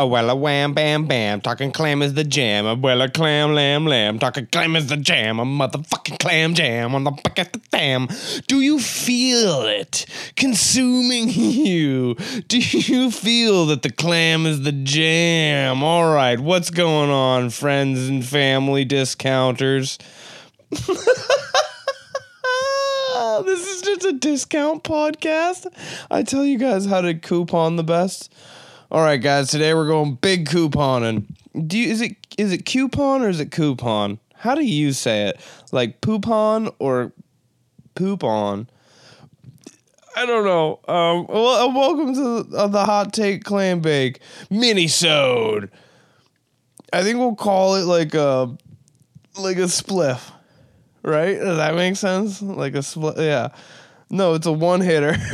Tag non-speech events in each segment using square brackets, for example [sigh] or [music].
Oh, Abuela wham bam bam, talking clam is the jam. Oh, Abuela clam lamb lamb, talking clam is the jam. A motherfucking clam jam on the back of the dam. Do you feel it consuming [laughs] you? Do you feel that the clam is the jam? All right, what's going on, friends and family discounters? [laughs] this is just a discount podcast. I tell you guys how to coupon the best. All right, guys. Today we're going big couponing. Do you, is it is it coupon or is it coupon? How do you say it? Like poupon or poop on? I don't know. Um, well, uh, welcome to the, uh, the hot take clam bake mini sode. I think we'll call it like a like a spliff, right? Does that make sense? Like a split? Yeah. No, it's a one hitter. [laughs]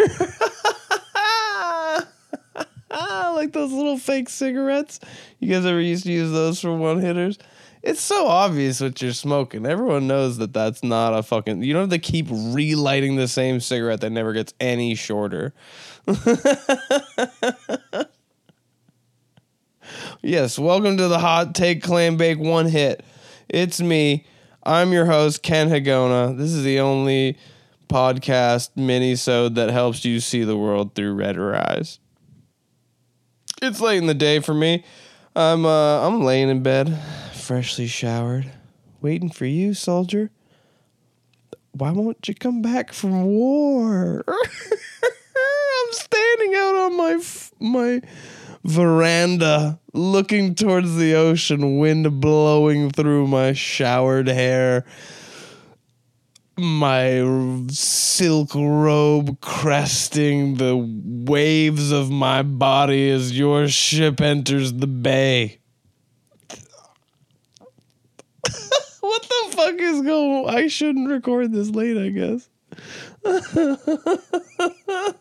like those little fake cigarettes. You guys ever used to use those for one hitters? It's so obvious what you're smoking. Everyone knows that that's not a fucking. You don't have to keep relighting the same cigarette that never gets any shorter. [laughs] yes, welcome to the Hot Take Clam Bake One Hit. It's me. I'm your host, Ken Higaonna. This is the only podcast mini-sode that helps you see the world through redder eyes it's late in the day for me. I'm uh I'm laying in bed, freshly showered, waiting for you, soldier. Why won't you come back from war? [laughs] I'm standing out on my my veranda, looking towards the ocean, wind blowing through my showered hair my silk robe cresting the waves of my body as your ship enters the bay. [laughs] what the fuck is going I shouldn't record this late, I guess. [laughs]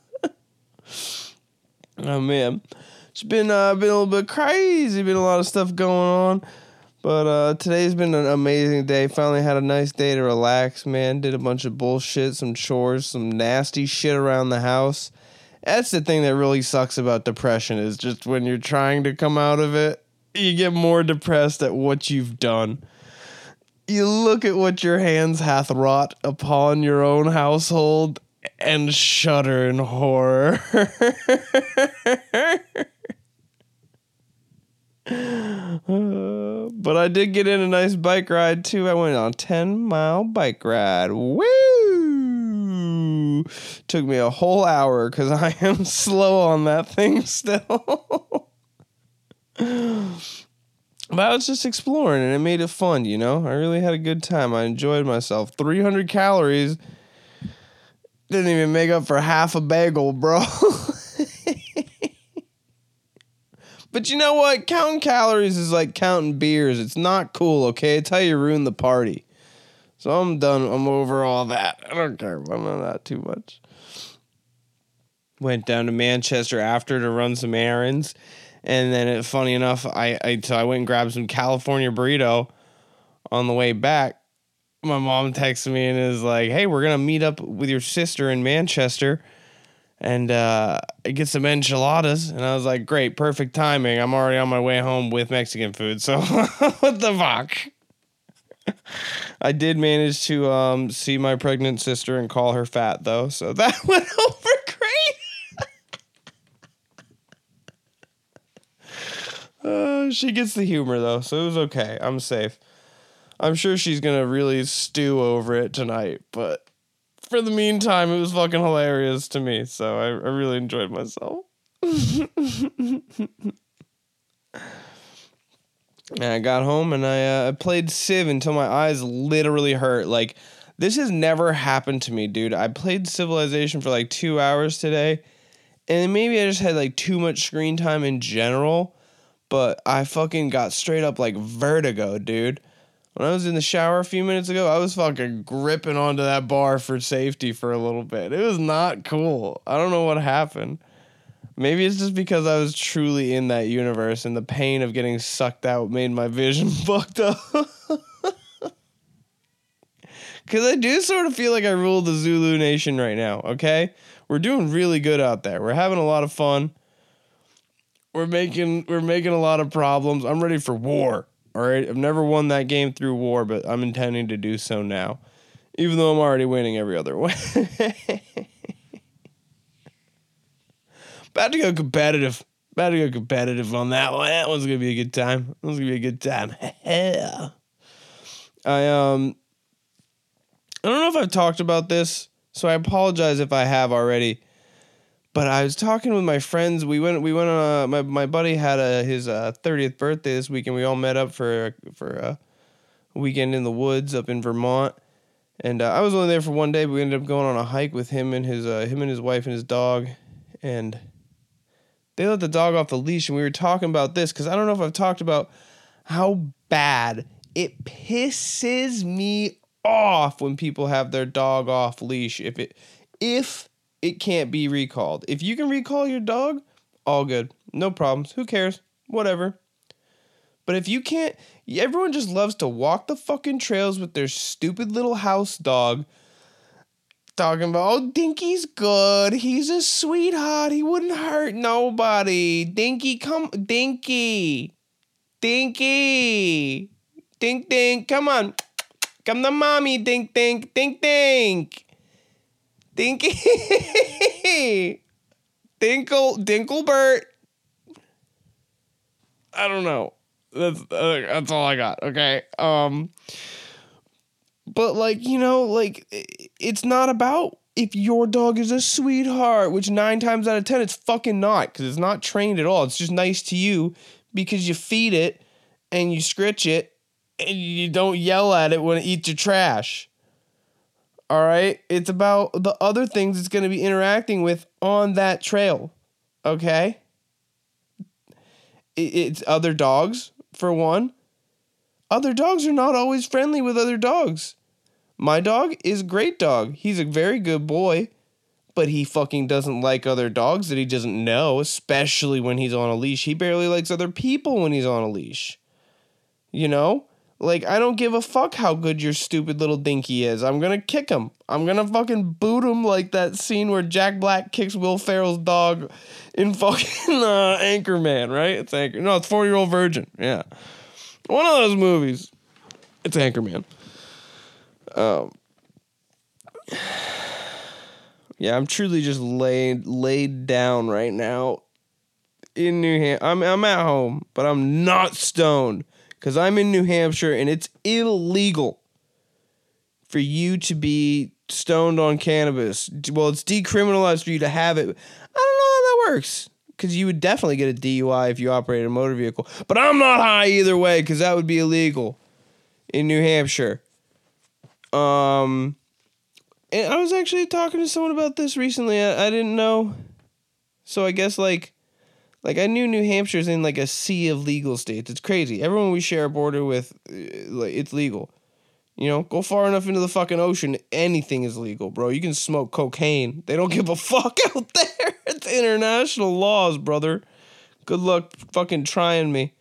oh man. It's been uh been a little bit crazy, been a lot of stuff going on. But uh, today's been an amazing day. Finally had a nice day to relax, man. Did a bunch of bullshit, some chores, some nasty shit around the house. That's the thing that really sucks about depression is just when you're trying to come out of it, you get more depressed at what you've done. You look at what your hands hath wrought upon your own household and shudder in horror. [laughs] [sighs] but I did get in a nice bike ride too. I went on a 10 mile bike ride. Woo! Took me a whole hour because I [laughs] am slow on that thing still. [laughs] but I was just exploring and it made it fun, you know? I really had a good time. I enjoyed myself. 300 calories didn't even make up for half a bagel, bro. [laughs] But you know what? Counting calories is like counting beers. It's not cool, okay? It's how you ruin the party. So I'm done. I'm over all that. I don't care about that too much. Went down to Manchester after to run some errands. And then, it, funny enough, I, I so I went and grabbed some California burrito on the way back. My mom texts me and is like, "Hey, we're gonna meet up with your sister in Manchester." And uh, get some enchiladas. And I was like, great, perfect timing. I'm already on my way home with Mexican food. So [laughs] what the fuck? I did manage to um, see my pregnant sister and call her fat, though. So [laughs] that went over great. [laughs] uh, she gets the humor, though. So it was okay. I'm safe. I'm sure she's to really stew over it tonight, but for the meantime, it was fucking hilarious to me. So I, I really enjoyed myself. and I got home and I uh, I played Civ until my eyes literally hurt. Like this has never happened to me, dude. I played Civilization for like two hours today, and maybe I just had like too much screen time in general. But I fucking got straight up like vertigo, dude. When I was in the shower a few minutes ago, I was fucking gripping onto that bar for safety for a little bit. It was not cool. I don't know what happened. Maybe it's just because I was truly in that universe and the pain of getting sucked out made my vision [laughs] fucked up. [laughs] Because I do sort of feel like I rule the Zulu nation right now, okay? We're doing really good out there. We're having a lot of fun. We're making we're making a lot of problems. I'm ready for war. All right. I've never won that game through war, but I'm intending to do so now. Even though I'm already winning every other way. [laughs] About to go competitive. About to go competitive on that one. That one's gonna be a good time. That one's gonna be a good time. [laughs] I um I don't know if I've talked about this, so I apologize if I have already. But I was talking with my friends. We went. We went on. A, my my buddy had a his uh, thirtieth birthday this week, and we all met up for for a weekend in the woods up in Vermont. And uh, I was only there for one day, but we ended up going on a hike with him and his uh, him and his wife and his dog, and they let the dog off the leash. And we were talking about this because I don't know if I've talked about how bad it pisses me off when people have their dog off leash. If it if it can't be recalled. If you can recall your dog, all good. No problems. Who cares? Whatever. But if you can't, everyone just loves to walk the fucking trails with their stupid little house dog. Talking about, oh, Dinky's good. He's a sweetheart. He wouldn't hurt nobody. Dinky, come, Dinky. Dinky. Dink, dink. Come on. Come to mommy. Dink, dink. Dink, dink. Dinky. Dinkle Dinklebert. I don't know. That's uh, that's all I got. Okay. Um but like, you know, like it's not about if your dog is a sweetheart, which 9 times out of 10 it's fucking not cuz it's not trained at all. It's just nice to you because you feed it and you scritch it and you don't yell at it when it eats your trash. All right. It's about the other things it's going to be interacting with on that trail. Okay. It's other dogs, for one. Other dogs are not always friendly with other dogs. My dog is a great dog. He's a very good boy, but he fucking doesn't like other dogs that he doesn't know, especially when he's on a leash. He barely likes other people when he's on a leash. You know? Like, I don't give a fuck how good your stupid little dinky is. I'm gonna kick him. I'm gonna fucking boot him like that scene where Jack Black kicks Will Ferrell's dog in [laughs] fucking uh, Anchorman, right? It's Anchor. No, it's Four Year Old Virgin. Yeah. One of those movies. It's Anchorman. Um, [sighs] yeah, I'm truly just laid laid down right now in New Hampshire. I'm I'm at home, but I'm not stoned because I'm in New Hampshire and it's illegal for you to be stoned on cannabis. Well, it's decriminalized for you to have it. I don't know how that works because you would definitely get a DUI if you operated a motor vehicle. But I'm not high either way because that would be illegal in New Hampshire. Um, and I was actually talking to someone about this recently. I, I didn't know. So I guess like like I knew New Hampshire's in like a sea of legal states. It's crazy. Everyone we share a border with, uh, it's legal. You know, go far enough into the fucking ocean, anything is legal, bro. You can smoke cocaine. They don't give a fuck [laughs] out there. It's international laws, brother. Good luck fucking trying me.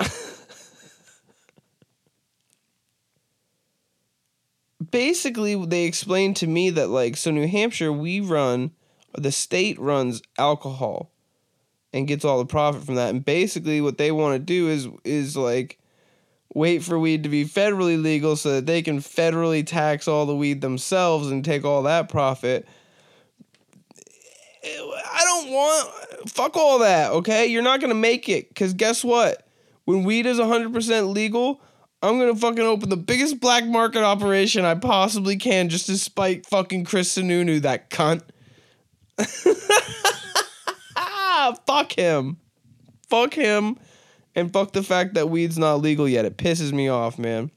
[laughs] Basically, they explained to me that like so New Hampshire, we run the state runs alcohol and gets all the profit from that. And basically, what they want to do is is like wait for weed to be federally legal so that they can federally tax all the weed themselves and take all that profit. I don't want fuck all that, okay? You're not going to make it cuz guess what? When weed is 100% legal, I'm going to fucking open the biggest black market operation I possibly can just to spite fucking Chris Sununu, that cunt. [laughs] fuck him. Fuck him. And fuck the fact that weed's not legal yet. It pisses me off, man.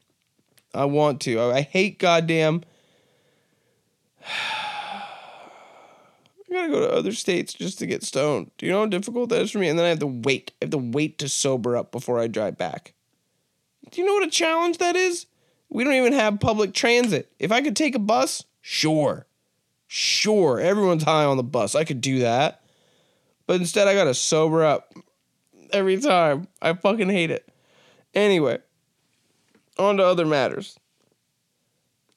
I want to. I, I hate goddamn. [sighs] I gotta go to other states just to get stoned. Do you know how difficult that is for me? And then I have to wait. I have to wait to sober up before I drive back. Do you know what a challenge that is? We don't even have public transit. If I could take a bus, sure. Sure. Everyone's high on the bus. I could do that. But instead, I gotta sober up every time. I fucking hate it. Anyway, on to other matters.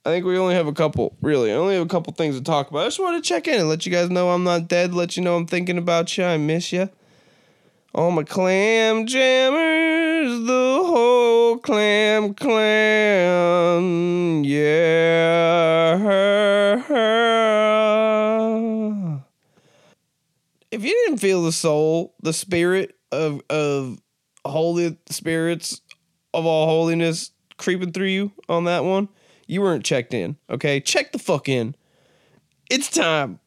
I think we only have a couple, really. I only have a couple things to talk about. I just want to check in and let you guys know I'm not dead, let you know I'm thinking about you. I miss you. All my clam jammers, the whole clam clan, yeah. If you didn't feel the soul, the spirit of of holy spirits of all holiness creeping through you on that one, you weren't checked in. Okay, check the fuck in. It's time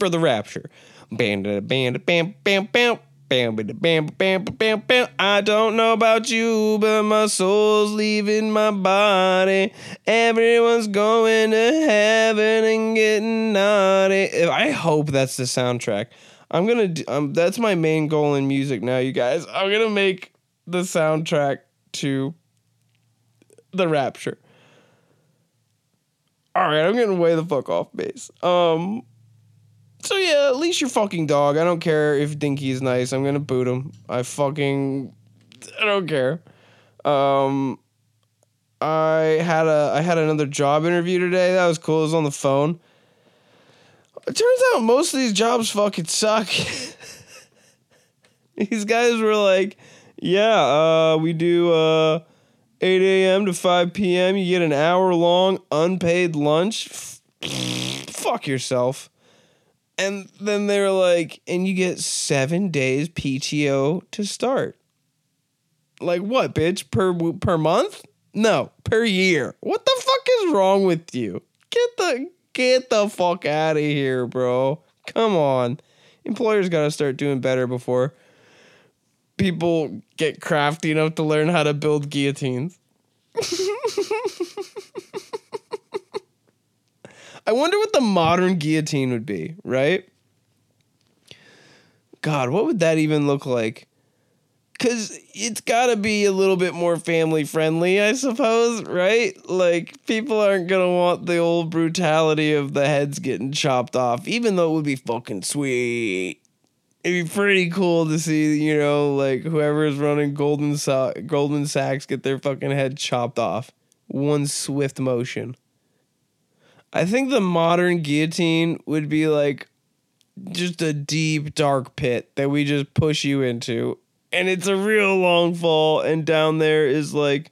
for the rapture. Bam, bam, bam, bam, bam, bam. Bam, bam, bam, bam, bam. I don't know about you, but my soul's leaving my body. Everyone's going to heaven and getting naughty. I hope that's the soundtrack. I'm gonna. Do, um, that's my main goal in music now, you guys. I'm gonna make the soundtrack to the Rapture. All right, I'm getting way the fuck off base. Um. So yeah, at least your fucking dog. I don't care if Dinky is nice. I'm gonna boot him. I fucking I don't care. Um I had a I had another job interview today. That was cool. It was on the phone. It turns out most of these jobs fucking suck. [laughs] these guys were like, yeah, uh, we do uh 8 a.m. to 5 p.m. You get an hour long unpaid lunch. [laughs] Fuck yourself. And then they're like, and you get seven days PTO to start. Like what, bitch? Per per month? No, per year. What the fuck is wrong with you? Get the get the fuck out of here, bro. Come on. Employers got to start doing better before people get crafty enough to learn how to build guillotines. [laughs] I wonder what the modern guillotine would be, right? God, what would that even look like? Cause it's gotta be a little bit more family friendly, I suppose, right? Like people aren't gonna want the old brutality of the heads getting chopped off, even though it would be fucking sweet. It'd be pretty cool to see, you know, like whoever's running Golden Sa- Goldman Sachs get their fucking head chopped off. One swift motion. I think the modern guillotine would be like just a deep dark pit that we just push you into and it's a real long fall and down there is like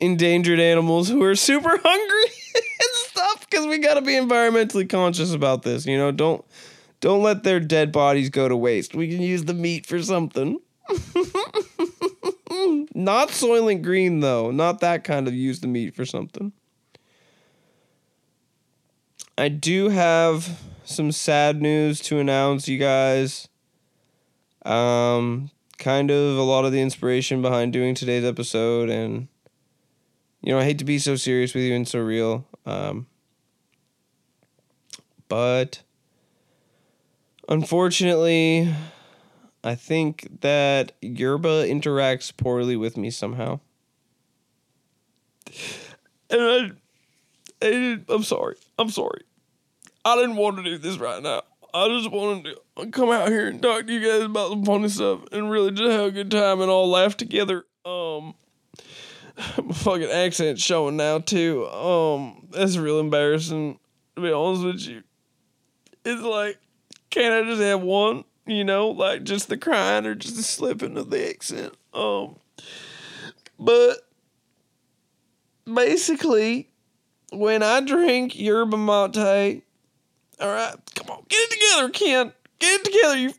endangered animals who are super [laughs] hungry and stuff because we got to be environmentally conscious about this you know? Don't don't let their dead bodies go to waste. We can use the meat for something. [laughs] Not soylent green though. Not that kind of use the meat for something. I do have some sad news to announce you guys. Um kind of a lot of the inspiration behind doing today's episode. And you know i hate to be so serious with you and so real um, but unfortunately i think that yerba interacts poorly with me somehow. And I, I, i'm sorry. I'm sorry. I didn't want to do this right now I just wanted to come out here and talk to you guys about the funny stuff and really just have a good time and all laugh together. Um, my [laughs] fucking accent showing now too. Um, that's real embarrassing to be honest with you. It's like, can't I just have one? You know, like just the crying or just the slipping of the accent. Um, but basically, when I drink yerba mate all right, come on, get it together, Ken. Get it together, you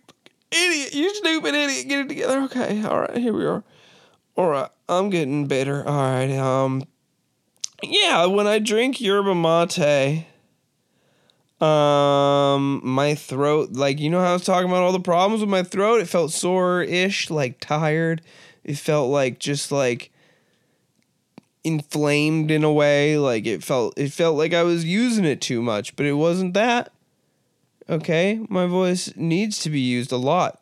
idiot. You stupid idiot. Get it together. Okay, all right, here we are. All right, I'm getting better. All right, um, yeah, when I drink yerba mate, um, my throat, like you know how I was talking about all the problems with my throat. It felt sore-ish, like tired. It felt like just like inflamed in a way like it felt it felt like I was using it too much but it wasn't that. Okay my voice needs to be used a lot.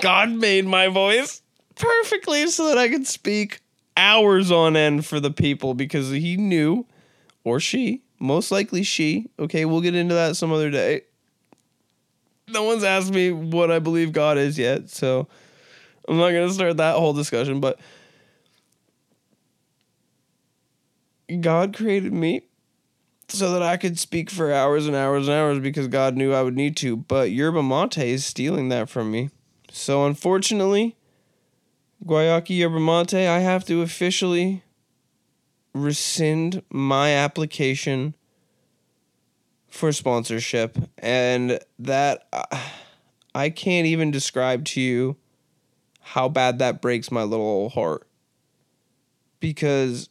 God made my voice perfectly so that I could speak hours on end for the people because he knew or she most likely she okay we'll get into that some other day. No one's asked me what I believe God is yet so I'm not going to start that whole discussion but God created me so that I could speak for hours and hours and hours because God knew I would need to. But yerba mate is stealing that from me. So unfortunately, Guayaki Yerba Mate, I have to officially rescind my application for sponsorship and that uh, I can't even describe to you how bad that breaks my little old heart because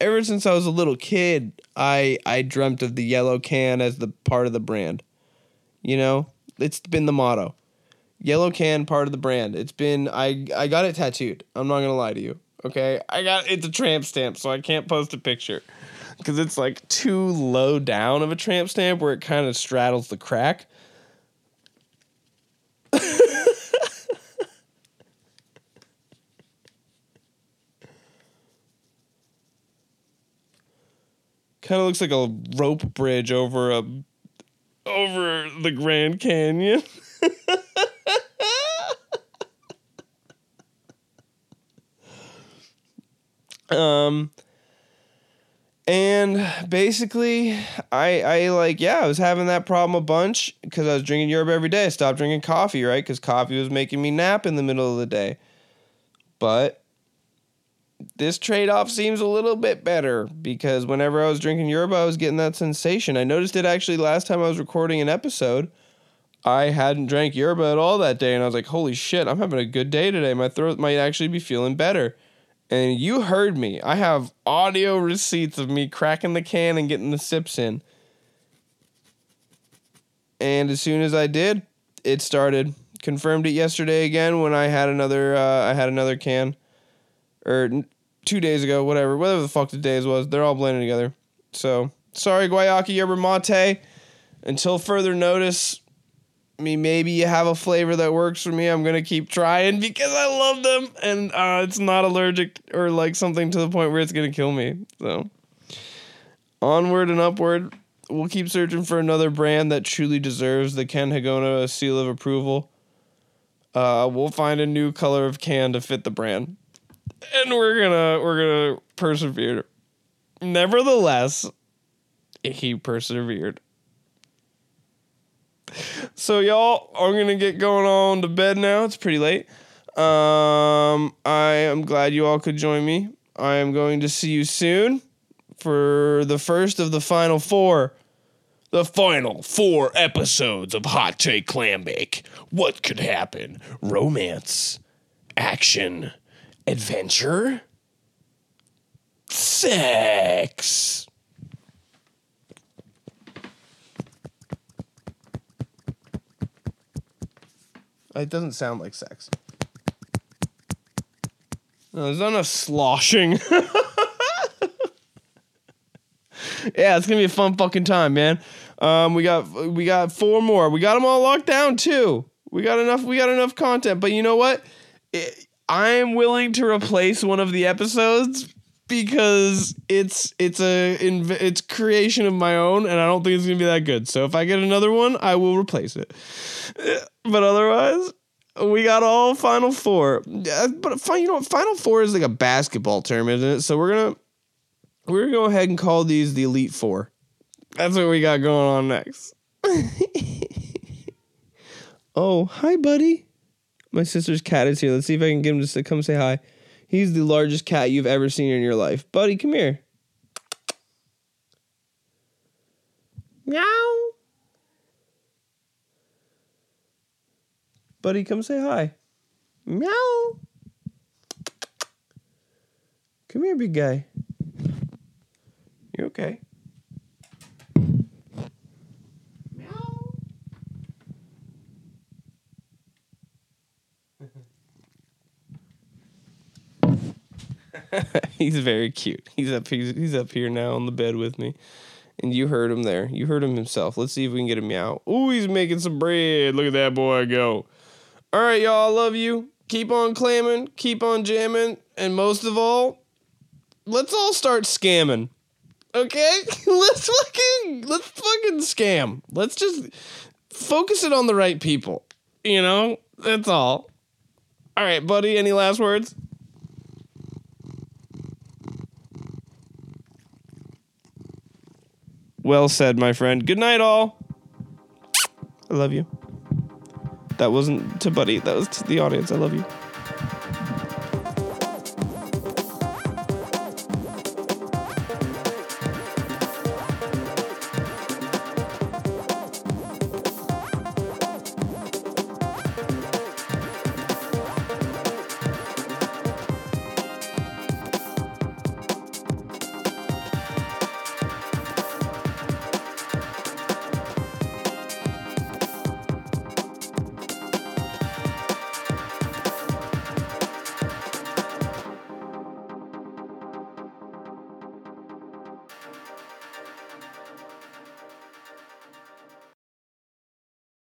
ever since I was a little kid I I dreamt of the yellow can as the part of the brand. You know? It's been the motto. Yellow can part of the brand. It's been I I got it tattooed. I'm not going to lie to you okay? I got it's a tramp stamp so I can't post a picture. Because it's like too low down of a tramp stamp where it kind of straddles the crack. Kind of looks like a rope bridge over a over the Grand Canyon. [laughs] um and basically, I I like yeah, I was having that problem a bunch because I was drinking yerba every day. I stopped drinking coffee, right? Because coffee was making me nap in the middle of the day. But this trade off seems a little bit better because whenever I was drinking yerba, I was getting that sensation. I noticed it actually last time I was recording an episode. I hadn't drank yerba at all that day, and I was like, "Holy shit, I'm having a good day today. My throat might actually be feeling better." And you heard me. I have audio receipts of me cracking the can and getting the sips in. And as soon as I did, it started. Confirmed it yesterday again when I had another. Uh, I had another can, or two days ago, whatever, whatever the fuck the days was. They're all blended together. So sorry, Guayaki Yerba Mate. Until further notice, I mean, maybe you have a flavor that works for me. I'm gonna keep trying because I love them, and uh, it's not allergic or like something to the point where it's gonna kill me. So, onward and upward. We'll keep searching for another brand that truly deserves the Ken Higaonna seal of approval. Uh, we'll find a new color of can to fit the brand, and we're gonna we're gonna persevere. Nevertheless, he persevered. So y'all I'm gonna get going on to bed now. It's pretty late. Um, I am glad you all could join me. I am going to see you soon for the first of the final four. The final four episodes of Hot Take Clam Bake. What could happen? Romance, action, adventure, sex. It doesn't sound like sex. No, there's not enough sloshing. [laughs] yeah, it's gonna be a fun fucking time, man. Um, we got we got four more. We got them all locked down too. We got enough. We got enough content. But you know what? It, I am willing to replace one of the episodes because it's it's a it's creation of my own, and I don't think it's gonna be that good. So if I get another one, I will replace it. [laughs] But otherwise, we got all Final Four. But you know, what? Final Four is like a basketball term, isn't it? So we're gonna we're gonna go ahead and call these the Elite Four. That's what we got going on next. [laughs] oh, hi, buddy. My sister's cat is here. Let's see if I can get him to come say hi. He's the largest cat you've ever seen in your life. Buddy, come here. Meow. Buddy, come say hi. Meow. Come here, big guy. You okay? [laughs] he's very cute. He's up he's, he's up here now on the bed with me. And you heard him there. You heard him himself. Let's see if we can get him out. Ooh, he's making some bread. Look at that boy go. All right, y'all. I love you. Keep on clamming. Keep on jamming. And most of all, let's all start scamming. Okay? [laughs] let's fucking let's fucking scam. Let's just focus it on the right people. You know? That's all. All right, buddy. Any last words? Well said, my friend. Good night, all. I love you. That wasn't to Buddy. That was to the audience. I love you.